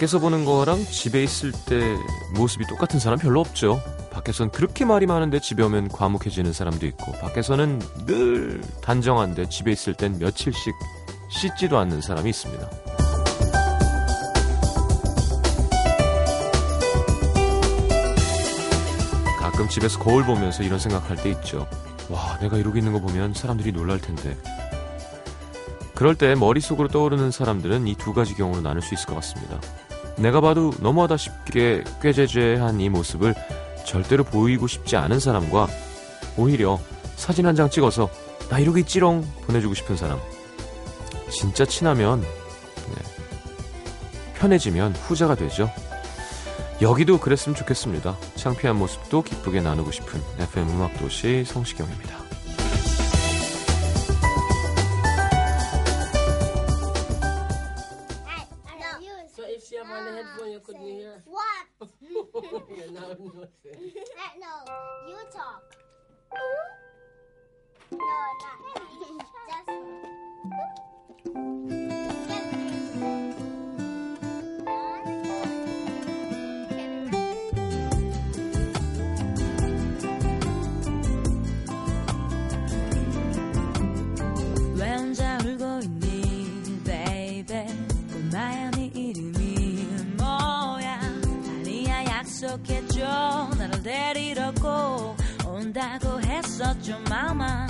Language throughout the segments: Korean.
밖에서 보는 거랑 집에 있을 때 모습이 똑같은 사람 별로 없죠. 밖에선 그렇게 말이 많은데 집에 오면 과묵해지는 사람도 있고, 밖에서는 늘 단정한데 집에 있을 땐 며칠씩 씻지도 않는 사람이 있습니다. 가끔 집에서 거울 보면서 이런 생각할 때 있죠. 와, 내가 이러고 있는 거 보면 사람들이 놀랄 텐데. 그럴 때 머릿속으로 떠오르는 사람들은 이 두 가지 경우로 나눌 수 있을 것 같습니다. 내가 봐도 너무하다 싶게 꾀죄죄한 이 모습을 절대로 보이고 싶지 않은 사람과 오히려 사진 한 장 찍어서 나 이러고 있지롱 보내주고 싶은 사람. 진짜 친하면 네, 편해지면 후자가 되죠. 여기도 그랬으면 좋겠습니다. 창피한 모습도 기쁘게 나누고 싶은 FM 음악도시 성시경입니다. 약속했죠. 나를 데리러 꼭 온다고 했었죠. 마마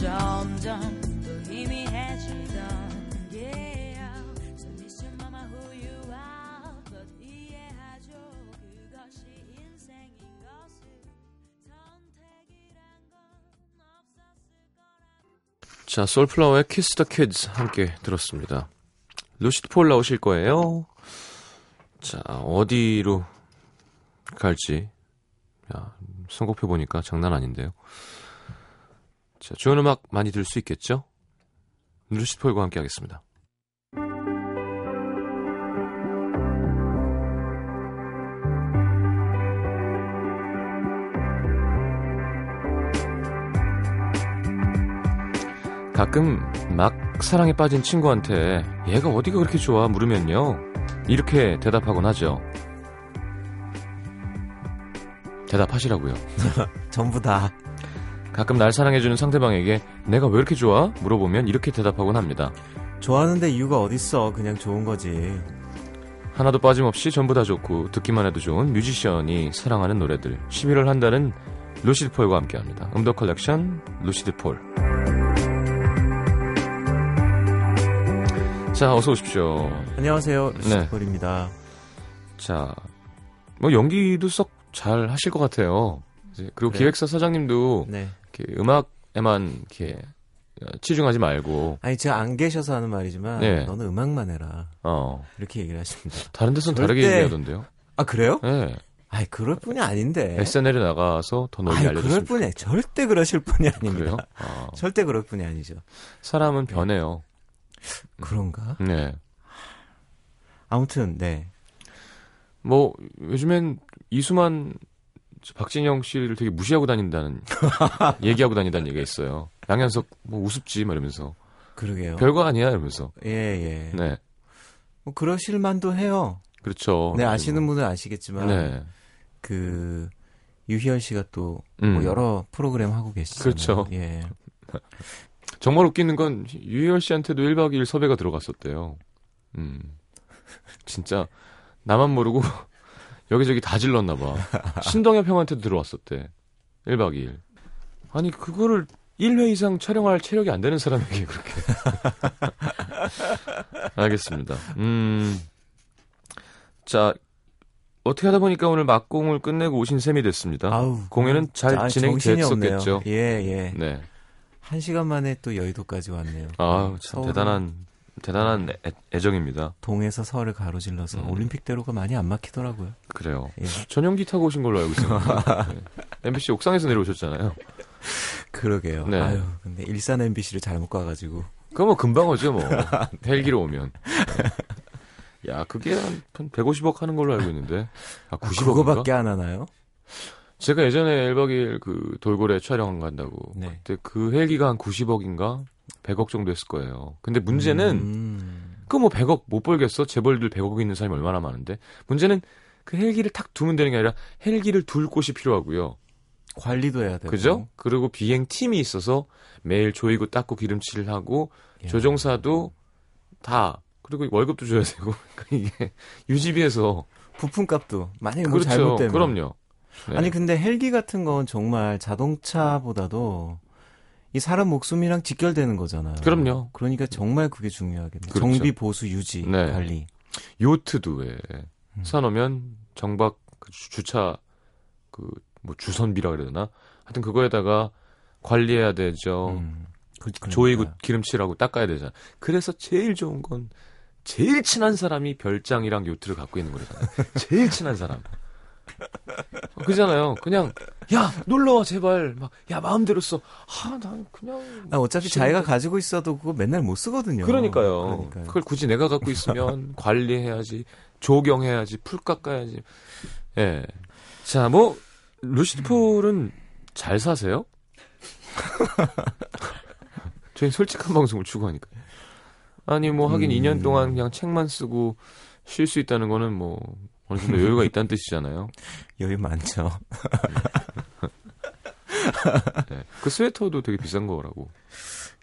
점점 건 없었을 거라 자, 솔플라워의 키스 더 키즈 함께 들었습니다. 루시드 폴 나오실 거예요. 자, 어디로 갈지. 야, 선곡표 보니까 장난 아닌데요. 자, 좋은 음악 많이 들을 수 있겠죠? 루시드 폴과 함께 하겠습니다. 가끔 막 사랑에 빠진 친구한테 얘가 어디가 그렇게 좋아 물으면요. 이렇게 대답하곤 하죠. 대답하시라고요. 전부 다. 가끔 날 사랑해주는 상대방에게 내가 왜 이렇게 좋아? 물어보면 이렇게 대답하곤 합니다. 좋아하는데 이유가 어딨어. 그냥 좋은 거지. 하나도 빠짐없이 전부 다 좋고 듣기만 해도 좋은 뮤지션이 사랑하는 노래들 11월 한 달은 루시드 폴과 함께합니다. 음도 컬렉션 루시드 폴. 자 어서 오십시오. 안녕하세요. 네. 루시폴입니다. 자, 뭐 연기도 썩 잘 하실 것 같아요. 그리고 그래요? 기획사 사장님도 네. 이렇게 음악에만 이렇게 치중하지 말고 아니, 제가 안 계셔서 하는 말이지만, 네. 너는 음악만 해라. 어 이렇게 얘기를 하십니다. 다른 데선 절대- 다르게 얘기하던데요. 아, 그래요? 네. 아이, 그럴 뿐이 아닌데. SNL에 나가서 더 널리 알려졌습니다. 그럴 뿐이, 절대 그러실 뿐이 아닙니다. 아, 절대 그럴 뿐이 아니죠. 사람은 변해요. 그런가? 네. 아무튼, 네. 뭐 요즘엔 이수만 박진영 씨를 되게 무시하고 다닌다는 얘기하고 다닌다는 얘기가 있어요. 양현석 뭐 우습지 막 이러면서 그러게요. 별거 아니야 이러면서. 예, 예. 네. 뭐, 그러실 만도 해요. 그렇죠. 네, 아시는 분은 아시겠지만, 네. 그, 유희열 씨가 또, 음. 뭐 여러 프로그램 하고 계시잖아요. 그렇죠. 예. 정말 웃기는 건 유희열 씨한테도 1박 2일 섭외가 들어갔었대요. 음. 진짜 나만 모르고 여기저기 다 질렀나 봐. 신동엽 형한테도 들어왔었대. 1박 2일. 아니 그거를 1회 이상 촬영할 체력이 안 되는 사람에게 그렇게. 알겠습니다. 음. 자, 어떻게 하다 보니까 오늘 막공을 끝내고 오신 셈이 됐습니다. 아우. 공연은 잘 아. 진행됐었겠죠. 예, 예. 네. 한 시간 만에 또 여의도까지 왔네요. 아, 참 대단한 대단한 애, 애정입니다. 동에서 서를 가로질러서 음. 올림픽대로가 많이 안 막히더라고요. 그래요. 예. 전용기 타고 오신 걸로 알고 있어요. 네. MBC 옥상에서 내려오셨잖아요. 그러게요. 네. 아유, 근데 일산 MBC를 잘못 가가지고. 그거 뭐 금방 오죠, 뭐. 헬기로 오면. 네. 야, 그게 한, 한 150억 하는 걸로 알고 있는데. 아, 90억. 그거밖에 안 하나요? 제가 예전에 1박 2일 그 돌고래 촬영 간다고. 네. 그때 그 헬기가 한 90억인가? 100억 정도 했을 거예요. 근데 문제는 음. 그뭐 100억 못 벌겠어? 재벌들 100억 있는 사람이 얼마나 많은데. 문제는 그 헬기를 탁 두면 되는 게 아니라 헬기를 둘 곳이 필요하고요. 관리도 해야 되고. 그죠? 그리고 비행 팀이 있어서 매일 조이고 닦고 기름칠을 하고 야. 조종사도 다 그리고 월급도 줘야 되고 그러니까 이게 유지비에서 부품값도 만약에 뭐 그렇죠. 잘못되면. 그럼요. 네. 아니 근데 헬기 같은 건 정말 자동차보다도 이 사람 목숨이랑 직결되는 거잖아요. 그럼요. 그러니까 정말 그게 중요하겠네요. 그렇죠. 정비 보수 유지 네. 관리. 요트도 왜 음. 사놓으면 정박 그 주- 주차 그 뭐 주선비라 그래야 되나? 하여튼 그거에다가 관리해야 되죠. 음. 그, 조이고. 기름칠하고 닦아야 되잖아. 그래서 제일 좋은 건 제일 친한 사람이 별장이랑 요트를 갖고 있는 거잖아요. 제일 친한 사람. 그잖아요. 그냥 야 놀러 와 제발 막 야 마음대로 써. 아난 그냥 아, 어차피 싫은데. 자기가 가지고 있어도 그거 맨날 못 쓰거든요. 그러니까요. 그러니까요. 그걸 굳이 내가 갖고 있으면 관리해야지, 조경해야지, 풀 깎아야지. 예. 자, 뭐 루시드폴은 잘 사세요? 저희 솔직한 방송을 추구하니까. 아니 뭐 하긴 음. 2년 동안 그냥 책만 쓰고 쉴 수 있다는 거는 뭐 어느 정도 여유가 있다는 뜻이잖아요. 여유 많죠. 네. 그 스웨터도 되게 비싼 거라고.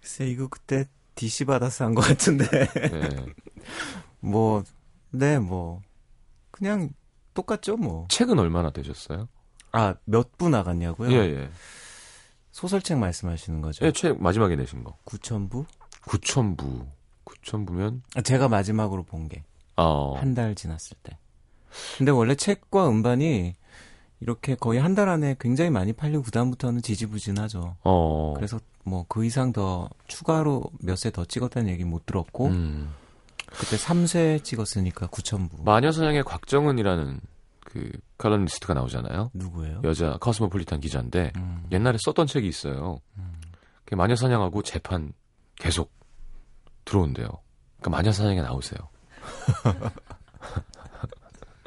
글쎄 이거 그때 DC 받아서 한 것 같은데 네. 뭐 네, 뭐 그냥 똑같죠, 뭐. 책은 얼마나 되셨어요? 아, 몇 부 나갔냐고요? 예, 예. 소설책 말씀하시는 거죠? 예, 책 마지막에 내신 거. 9,000부? 9천부. 9천부면 아, 제가 마지막으로 본게한 어. 달 지났을 때. 근데 원래 책과 음반이 이렇게 거의 한 달 안에 굉장히 많이 팔리고 그다음부터는 지지부진하죠. 어. 그래서 뭐 그 이상 더 추가로 몇 세 더 찍었다는 얘기 못 들었고 음. 그때 3세 찍었으니까 9,000부. 마녀사냥의 곽정은이라는 그 칼럼니스트가 나오잖아요. 누구예요? 여자 커스모폴리탄 기자인데 음. 옛날에 썼던 책이 있어요. 그 마녀사냥하고 재판 계속 들어온대요. 그러니까 마녀사냥에 나오세요.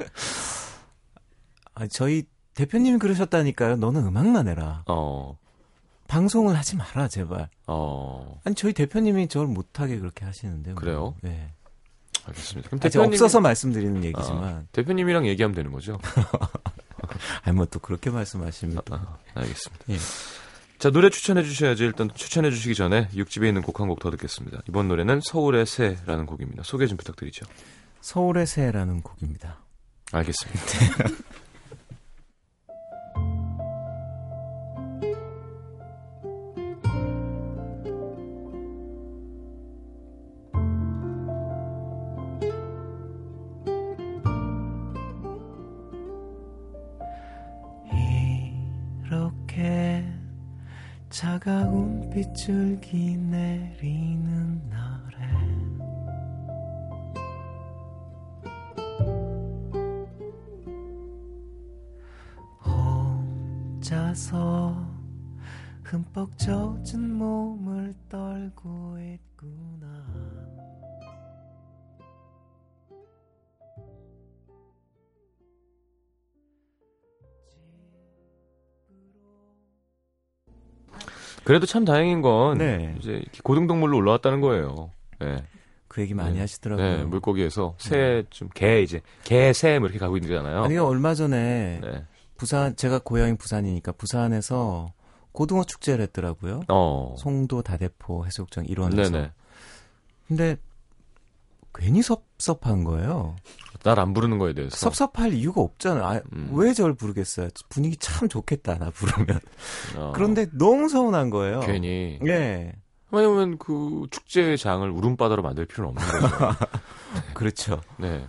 아, 저희 대표님이 그러셨다니까요. 너는 음악만 해라. 어. 방송을 하지 마라, 제발. 어. 아니, 저희 대표님이 저를 못하게 그렇게 하시는데. 뭐. 그래요? 네. 알겠습니다. 그럼 아, 대표님 없어서 말씀드리는 얘기지만. 아, 대표님이랑 얘기하면 되는 거죠? 아니, 뭐 또 그렇게 말씀하시면 또. 아, 알겠습니다. 예. 자, 노래 추천해 주셔야죠. 일단 추천해 주시기 전에 육집에 있는 곡 한 곡 더 듣겠습니다. 이번 노래는 서울의 새라는 곡입니다. 소개 좀 부탁드리죠. 서울의 새라는 곡입니다. 알겠습니다. 이렇게 차가운 빗줄기 내리는 날 에 혼자서 흠뻑 젖은 몸을 떨고 있구나 그래도 참 다행인 건 네. 이제 고등동물로 올라왔다는 거예요. 네. 그 얘기 많이 네. 하시더라고요. 네, 물고기에서 새 좀 개 이제 개 새 뭐 이렇게 가고 있잖아요. 아니 얼마 전에 네. 부산 제가 고향이 부산이니까 부산에서 고등어 축제를 했더라고요. 어. 송도 다대포 해수욕장 일원에서. 네네. 근데 괜히 섭섭한 거예요. 날 안 부르는 거에 대해서. 섭섭할 이유가 없잖아요. 아, 음. 왜 저를 부르겠어요? 분위기 참 좋겠다 나 부르면. 어. 그런데 너무 서운한 거예요. 괜히. 예. 왜냐면 그 축제장을 울음바다로 만들 필요는 없는 거죠. 그렇죠. 네.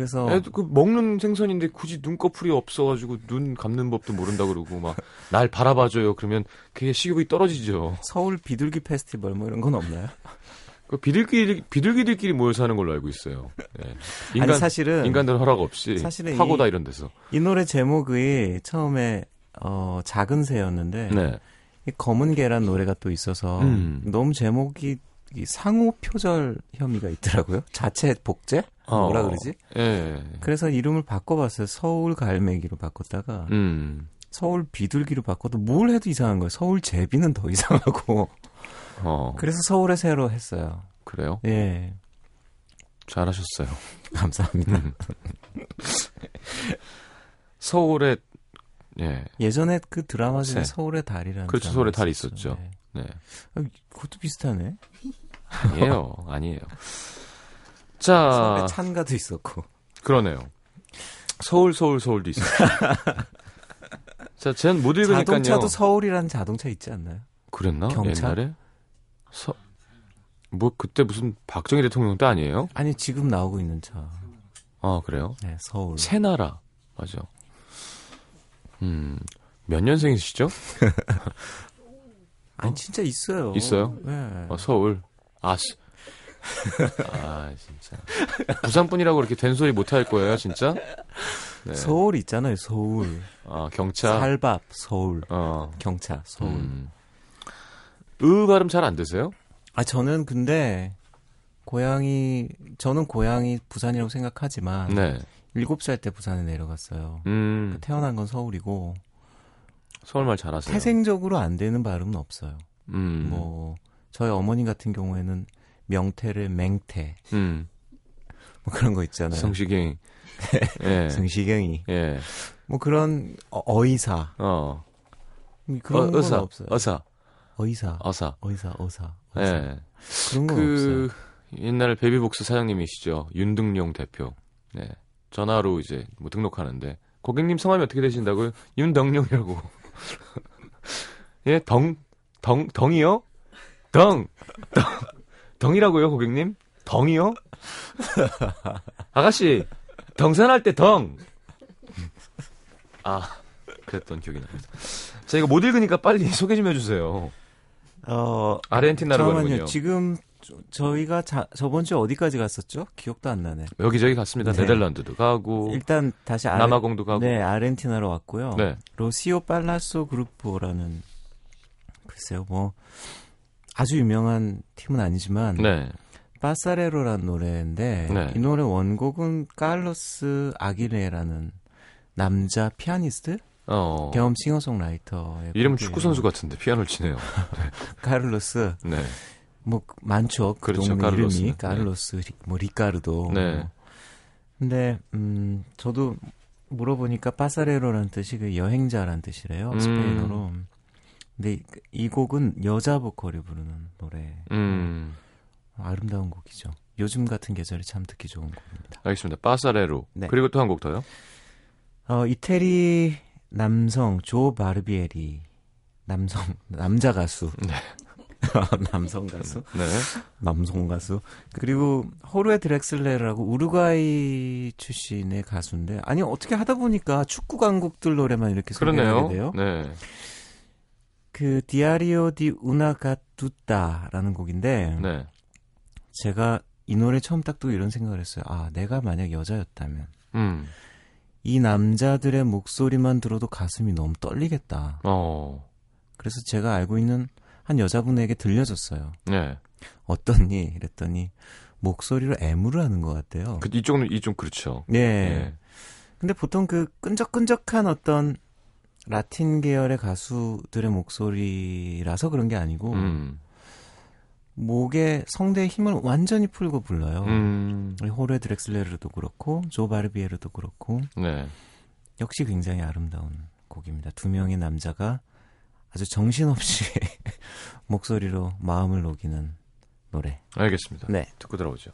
그래서 그 먹는 생선인데 굳이 눈꺼풀이 없어가지고 눈 감는 법도 모른다 그러고 막 날 바라봐줘요. 그러면 그게 식욕이 떨어지죠. 서울 비둘기 페스티벌 뭐 이런 건 없나요? 그 비둘기 비둘기들끼리 모여서 하는 걸로 알고 있어요. 네. 인간 아니 사실은 인간들 허락 없이 사실은 파고다 이- 이런 데서. 이 노래 제목이 처음에 어 작은 새였는데 네. 이 검은 개란 노래가 또 있어서 음. 너무 제목이 이 상호 표절 혐의가 있더라고요. 자체 복제? 뭐라 그러지? 예. 그래서 이름을 바꿔봤어요. 서울 갈매기로 바꿨다가 음. 서울 비둘기로 바꿔도 뭘 해도 이상한 거예요. 서울 제비는 더 이상하고 어. 그래서 서울의 새로 했어요. 그래요? 예. 잘하셨어요. 감사합니다. 음. 서울에 예, 예전에 그 드라마 중에 새. 서울의 달이라는 그렇죠, 서울의 달이 있었죠. 있었죠. 네. 네. 아, 그것도 비슷하네. 아니에요, 아니에요. 자, 찬가도 있었고. 그러네요. 서울, 서울, 서울도 있어요. 자, 쟤는 못 읽으니까요. 자동차도 서울이라는 자동차 있지 않나요? 그랬나? 경차? 옛날에? 서, 뭐, 그때 무슨 박정희 대통령 때 아니에요? 아니 지금 나오고 있는 차. 아, 그래요? 네, 서울. 새나라. 맞아. 음, 몇 년생이시죠? 아니 진짜 있어요. 있어요? 네. 어, 서울. 아, 씨. 아, 진짜. 부산분이라고 그렇게 된 소리 못 할 거예요, 진짜? 네. 서울 있잖아요. 서울. 아, 경차. 살밥 서울. 어. 경차 서울. 음. 으 발음 잘 안 되세요? 아 저는 근데 고향이 저는 고향이 부산이라고 생각하지만 네. 일곱 살때 부산에 내려갔어요. 음, 태어난 건 서울이고 서울말 잘하세요. 태생적으로 안 되는 발음은 없어요. 음. 뭐 저희 어머님 같은 경우에는 명태를 맹태 음. 뭐 그런 거 있잖아요. 성시경. 예. 성시경이 예. 뭐 그런 어, 어이사 어. 그런 어, 건 의사. 없어요. 어사. 어이사, 어사. 어이사, 어사, 어사. 예. 그런 건 그 없어요. 옛날 베비복스 사장님이시죠. 윤등용 대표. 네. 전화로 이제 뭐 등록하는데 고객님 성함이 어떻게 되신다고요? 윤덕용이라고. 예, 덩, 덩, 덩이요? 덩, 덩, 덩이라고요, 고객님? 덩이요? 아가씨, 덩산할 때 덩. 아, 그랬던 기억이 납니다. 자, 이거 못 읽으니까 빨리 소개 좀 해주세요. 어, 아르헨티나로. 가는군요. 지금 저- 저희가 자, 저번 주에 어디까지 갔었죠? 기억도 안 나네. 여기저기 갔습니다. 네. 네덜란드도 가고 일단 다시 아르, 남아공도 가고. 네, 아르헨티나로 왔고요. 네. 로시오 팔라소 그루포라는 글쎄요, 뭐 아주 유명한 팀은 아니지만 네. 파사레로라는 노래인데 네. 이 노래 원곡은 칼로스 아기레라는 남자 피아니스트 어. 겸 싱어송라이터의 이름은 곡이에요. 축구 선수 같은데 피아노를 치네요. 카를로스 네. 뭐 많죠. 그 그렇죠, 동네 카를로스는. 이름이 카를로스, 리- 뭐 리카르도. 네. 뭐. 근데 음 저도 물어보니까 Pasarero라는 뜻이 그 여행자라는 뜻이래요. 음. 스페인어로. 근데 이, 이 곡은 여자 보컬이 부르는 노래. 음. 아름다운 곡이죠. 요즘 같은 계절에 참 듣기 좋은 곡입니다. 알겠습니다. 빠사레로. 네. 그리고 또 한 곡 더요. 어, 이태리 남성 조 바르비에리 남성 남자 가수. 네. 남성 가수. 네. 남성 가수. 그리고 호르에 드렉슬레라고 우루과이 출신의 가수인데 아니 어떻게 하다 보니까 축구 강국들 노래만 이렇게. 소개하게 돼요. 네. 그 디아리오 디 우나 가뚜따라는 곡인데 네. 제가 이 노래 처음 딱 듣고 이런 생각을 했어요. 아, 내가 만약 여자였다면 음. 이 남자들의 목소리만 들어도 가슴이 너무 떨리겠다. 어. 그래서 제가 알고 있는 한 여자분에게 들려줬어요. 네. 어떠니? 이랬더니 목소리로 애무를 하는 것 같대요. 그 이쪽은 이쪽 그렇죠. 예. 네. 근데 보통 그 끈적끈적한 어떤 라틴 계열의 가수들의 목소리라서 그런 게 아니고 음. 목에 성대의 힘을 완전히 풀고 불러요. 음. 호레 드렉슬레르도 그렇고 조 바르비에르도 그렇고 네. 역시 굉장히 아름다운 곡입니다. 두 명의 남자가 아주 정신없이 목소리로 마음을 녹이는 노래. 알겠습니다. 네. 듣고 들어오죠.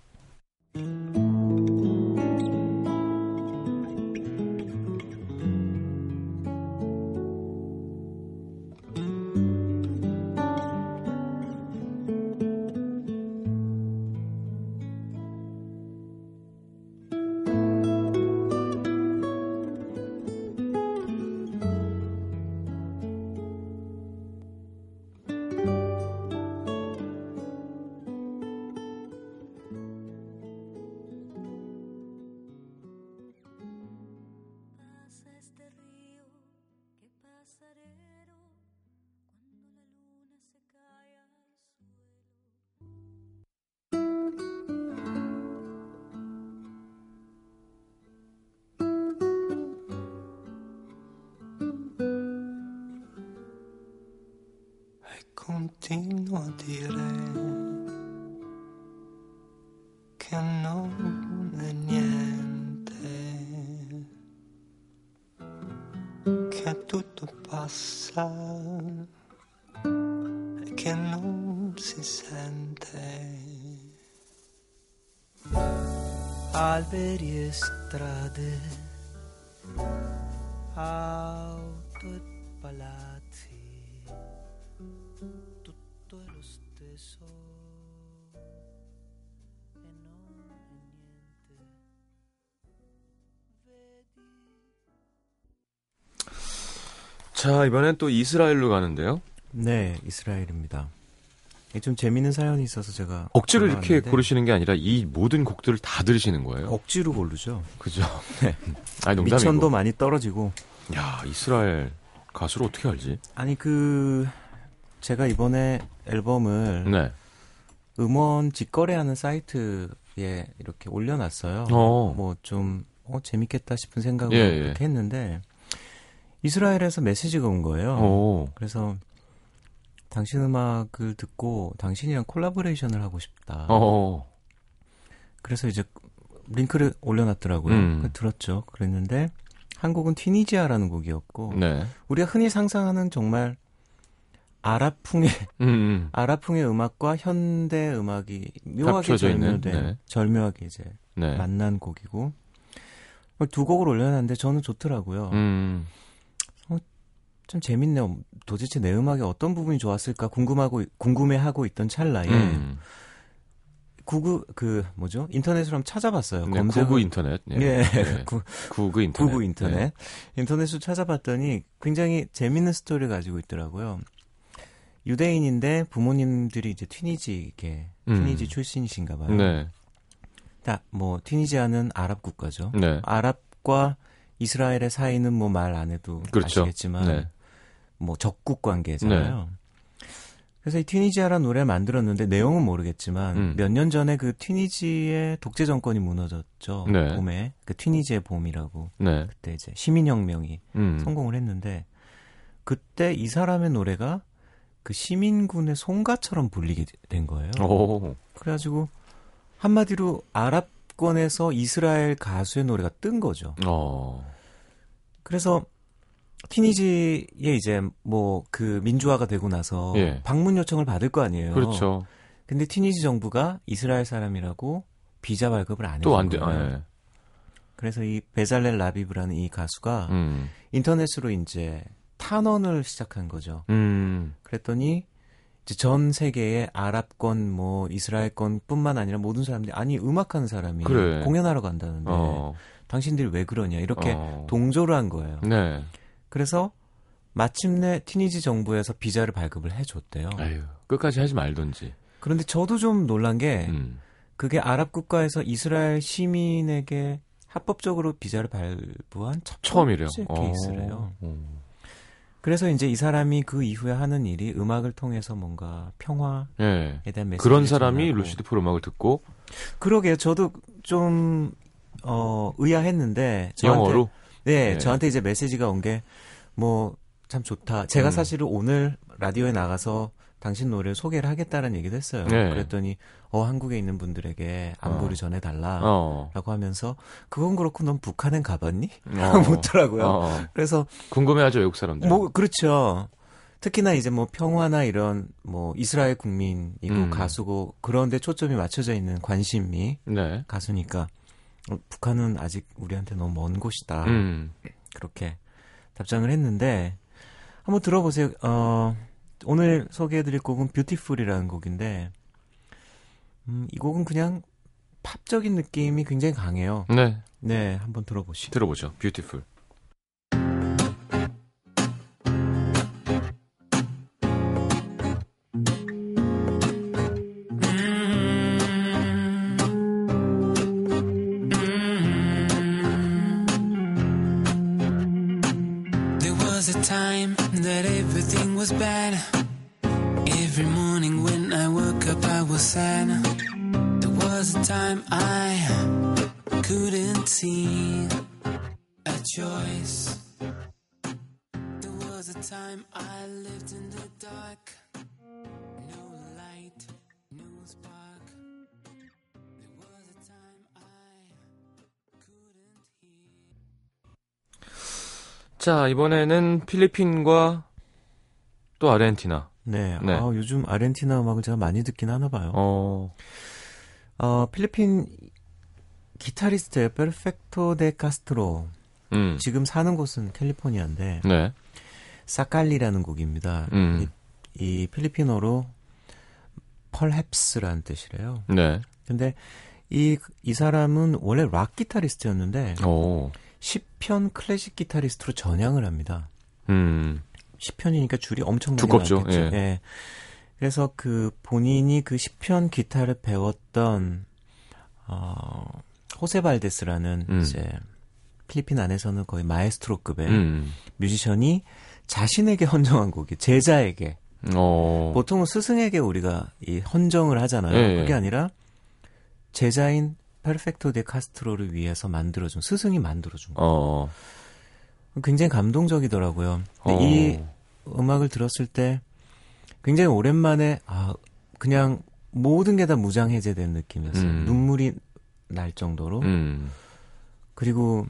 Continuo a dire che non è niente, che tutto passa e che non si sente. Alberi e strade, 자, 이번엔 또 이스라엘로 가는데요. 네, 이스라엘입니다. 좀 재밌는 사연이 있어서 제가 억지로 이렇게 고르시는 게 아니라 이 모든 곡들을 다 들으시는 거예요. 억지로 고르죠. 그죠? 네. 아니, 농담이고. 미천도 많이 떨어지고 야, 이스라엘 가수를 어떻게 알지? 아니 그 제가 이번에 앨범을 네. 음원 직거래하는 사이트에 이렇게 올려놨어요. 어. 뭐좀 어, 재밌겠다 싶은 생각으로 예, 예. 했는데 이스라엘에서 메시지가 온 거예요. 오. 그래서 당신 음악을 듣고 당신이랑 콜라보레이션을 하고 싶다. 어. 그래서 이제 링크를 올려놨더라고요. 음. 그래서 들었죠. 그랬는데 한 곡은 튀니지아라는 곡이었고 네. 우리가 흔히 상상하는 정말 아랍풍의 음, 음. 아랍풍의 음악과 현대 음악이 묘하게 절묘된 네. 절묘하게 이제 네. 만난 곡이고 두 곡을 올려놨는데 저는 좋더라고요. 음. 참 재밌네요. 도대체 내 음악의 어떤 부분이 좋았을까 궁금하고 궁금해하고 있던 찰나에 음. 구글 그 뭐죠 인터넷으로 한번 찾아봤어요. 네, 검색을 구구 인터넷. 예. 예, 네. 구- 구구 인터넷. 구구 인터넷. 네. 인터넷으로 찾아봤더니 굉장히 재밌는 스토리를 가지고 있더라고요. 유대인인데 부모님들이 이제 음. 튀니지 출신이신가 봐요. 네. 딱, 뭐, 튀니지아는 아랍 국가죠. 네. 아랍과 이스라엘의 사이는 뭐 말 안 해도 그렇죠. 아시겠지만, 네. 뭐 적국 관계잖아요. 그래서 이 튀니지아라는 노래를 만들었는데 내용은 모르겠지만 음. 몇년 전에 그 튀니지의 독재 정권이 무너졌죠. 네. 봄에 그 튀니지의 봄이라고 네. 그때 이제 시민혁명이 음. 성공을 했는데 그때 이 사람의 노래가 그 시민군의 송가처럼 불리게 된 거예요. 오. 그래가지고 한마디로 아랍권에서 이스라엘 가수의 노래가 뜬 거죠. 어. 그래서 티니지에 이제 뭐 그 민주화가 되고 나서 예. 방문 요청을 받을 거 아니에요. 그렇죠. 근데 티니지 정부가 이스라엘 사람이라고 비자 발급을 안또 해준 안 돼. 아, 예. 그래서 이 베잘렐 라비브라는 이 가수가 음. 인터넷으로 이제 탄원을 시작한 거죠. 음. 그랬더니 이제 전 세계의 아랍권 뭐 이스라엘권뿐만 아니라 모든 사람들이 아니 음악하는 사람이 그래. 공연하러 간다는데 어. 당신들이 왜 그러냐 이렇게 어. 동조를 한 거예요. 네. 그래서 마침내 티니지 정부에서 비자를 발급을 해줬대요. 아유, 끝까지 하지 말던지. 그런데 저도 좀 놀란 게 음. 그게 아랍 국가에서 이스라엘 시민에게 합법적으로 비자를 발부한 첫 처음이래요. 번째 어. 케이스래요. 어. 그래서 이제 이 사람이 그 이후에 하는 일이 음악을 통해서 뭔가 평화에 예. 대한 메시지 그런 사람이 루시드 폴 음악을 듣고 그러게요. 저도 좀 어, 의아했는데 저한테 영어로 네, 네. 저한테 이제 메시지가 온 게 뭐 참 좋다. 제가 음. 사실은 오늘 라디오에 나가서 당신 노래를 소개를 하겠다는 얘기도 했어요. 네. 그랬더니 어 한국에 있는 분들에게 안부를 어. 전해달라. 어. 라고 하면서 그건 그렇고 넌 북한엔 가봤니? 어. 묻더라고요. 어, 어. 그래서 궁금해하죠 외국 사람들. 뭐 그렇죠. 특히나 이제 뭐 평화나 이런 뭐 이스라엘 국민이고 음. 가수고 그런데 초점이 맞춰져 있는 관심이 네. 가수니까 어, 북한은 아직 우리한테 너무 먼 곳이다. 음. 그렇게 답장을 했는데 한번 들어보세요. 어, 오늘 소개해드릴 곡은 뷰티풀이라는 곡인데 음, 이 곡은 그냥 팝적인 느낌이 굉장히 강해요. 네. 네, 한번 들어보시죠. 들어보죠. 뷰티풀. Every morning when I woke up, I was sad. There was a time I couldn't see a choice. There was a time I lived in the dark. No light, no spark. There was a time I couldn't hear. 자, 이번에는 필리핀과 또 아르헨티나. 네. 네. 아, 요즘 아르헨티나 음악을 제가 많이 듣긴 하나 봐요. 어, 어, 필리핀 기타리스트예요. 페르펙토 데 카스트로. 음, 지금 사는 곳은 캘리포니아인데 네, 사칼리라는 곡입니다. 음, 이, 이 필리핀어로 perhaps라는 뜻이래요. 네, 근데 이, 이 사람은 원래 락 기타리스트였는데 오, 10편 클래식 기타리스트로 전향을 합니다. 음, 10편이니까 줄이 엄청 두껍죠, 많겠죠. 예. 예. 그래서 그 본인이 그 10편 기타를 배웠던 어 호세 발데스라는 음. 이제 필리핀 안에서는 거의 마에스트로급의 음, 뮤지션이 자신에게 헌정한 곡이 제자에게 어, 보통은 스승에게 우리가 이 헌정을 하잖아요. 예, 예. 그게 아니라 제자인 페르펙토 데 카스트로를 위해서 만들어준 스승이 만들어준 거. 어, 굉장히 감동적이더라고요. 어, 이 음악을 들었을 때 굉장히 오랜만에 아 그냥 모든 게 다 무장 해제된 느낌이었어요. 음. 눈물이 날 정도로 음, 그리고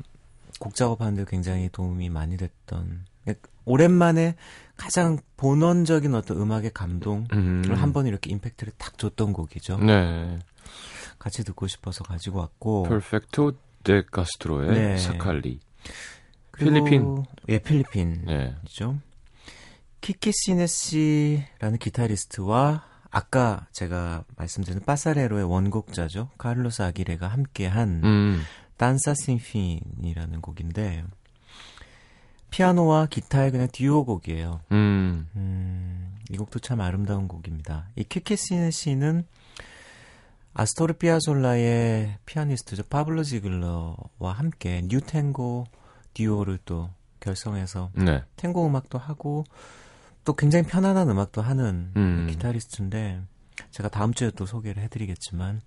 곡 작업하는데 굉장히 도움이 많이 됐던 그러니까 오랜만에 가장 본원적인 어떤 음악의 감동을 음, 한번 이렇게 임팩트를 딱 줬던 곡이죠. 네, 같이 듣고 싶어서 가지고 왔고 퍼펙토 데 카스트로의 네. 사칼리. 필리핀. 예 필리핀 네, 이죠. 키키 시네시라는 기타리스트와 아까 제가 말씀드린 Pasarero의 원곡자죠. 카를로스 아기레가 함께한 음, Danza sin fin이라는 곡인데 피아노와 기타의 그냥 듀오 곡이에요. 음, 음, 이 곡도 참 아름다운 곡입니다. 이 키키 시네시는 아스토르 피아솔라의 피아니스트죠. 파블로 지글러와 함께 뉴탱고 듀오를 또 결성해서 네, 탱고 음악도 하고 또 굉장히 편안한 음악도 하는 음. 기타리스트인데 제가 다음 주에 또 소개를 해드리겠지만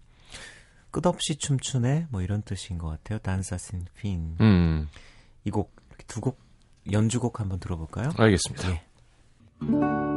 끝없이 춤추네 뭐 이런 뜻인 것 같아요. 단사신 핀. 음, 이곡 두 곡 연주곡 한번 들어볼까요? 알겠습니다. 예.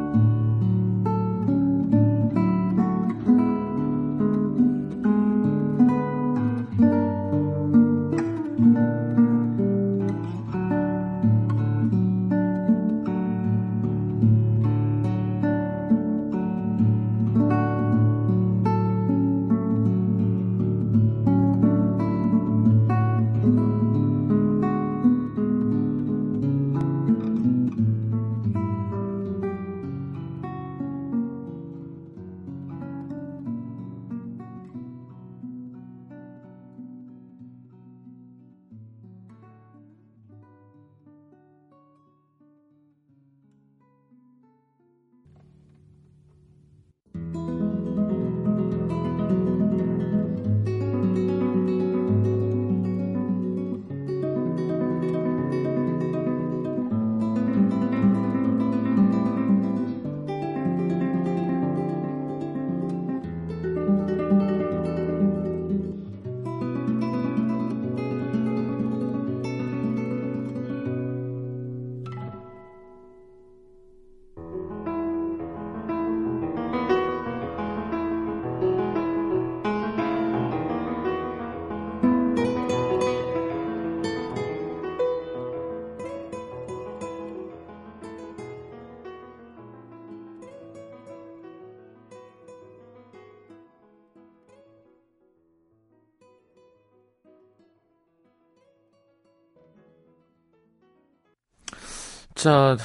자,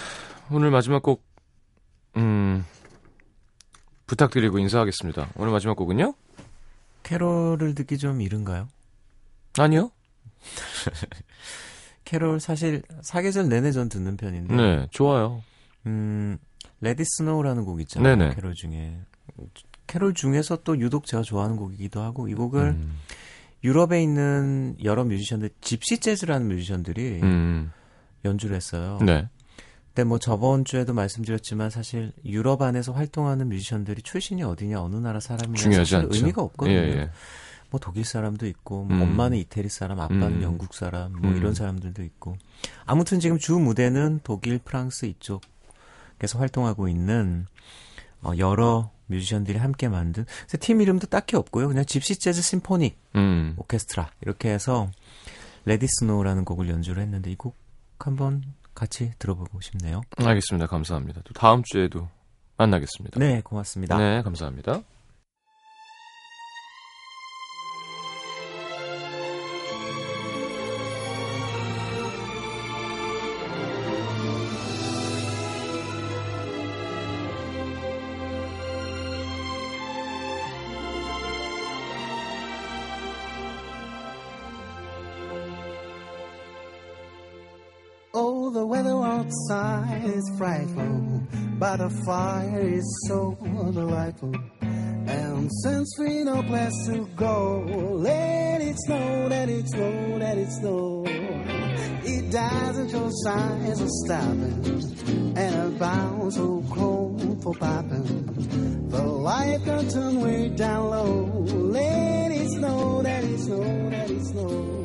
오늘 마지막 곡, 음, 부탁드리고 인사하겠습니다. 오늘 마지막 곡은요? 캐롤을 듣기 좀 이른가요? 아니요. 캐롤 사실 사계절 내내 전 듣는 편인데 네, 좋아요. 음, Let It Snow라는 곡 있잖아요. 네네. 캐롤 중에. 캐롤 중에서 또 유독 제가 좋아하는 곡이기도 하고 이 곡을 음, 유럽에 있는 여러 뮤지션들 집시 재즈라는 뮤지션들이 음, 연주를 했어요. 네. 근데 뭐 저번 주에도 말씀드렸지만 사실 유럽 안에서 활동하는 뮤지션들이 출신이 어디냐 어느 나라 사람이냐 사실. 의미가 없거든요. 예, 예. 뭐 독일 사람도 있고 뭐 음. 엄마는 이태리 사람, 아빠는 음. 영국 사람 뭐 음. 이런 사람들도 있고 아무튼 지금 주 무대는 독일, 프랑스 이쪽에서 활동하고 있는 어, 여러 뮤지션들이 함께 만든 그래서 팀 이름도 딱히 없고요. 그냥 집시 재즈 심포닉 음, 오케스트라 이렇게 해서 Let It Snow라는 곡을 연주를 했는데 이 곡 한번 같이 들어보고 싶네요. 알겠습니다. 감사합니다. 또 다음 주에도 만나겠습니다. 네, 고맙습니다. 네, 감사합니다. Oh, the weather outside is frightful, but the fire is so delightful. And since we no place to go, let it snow, let it snow, let it snow. It doesn't show signs of stopping, and a bound so cold for popping. The light turn way down low. Let it snow, let it snow, let it snow.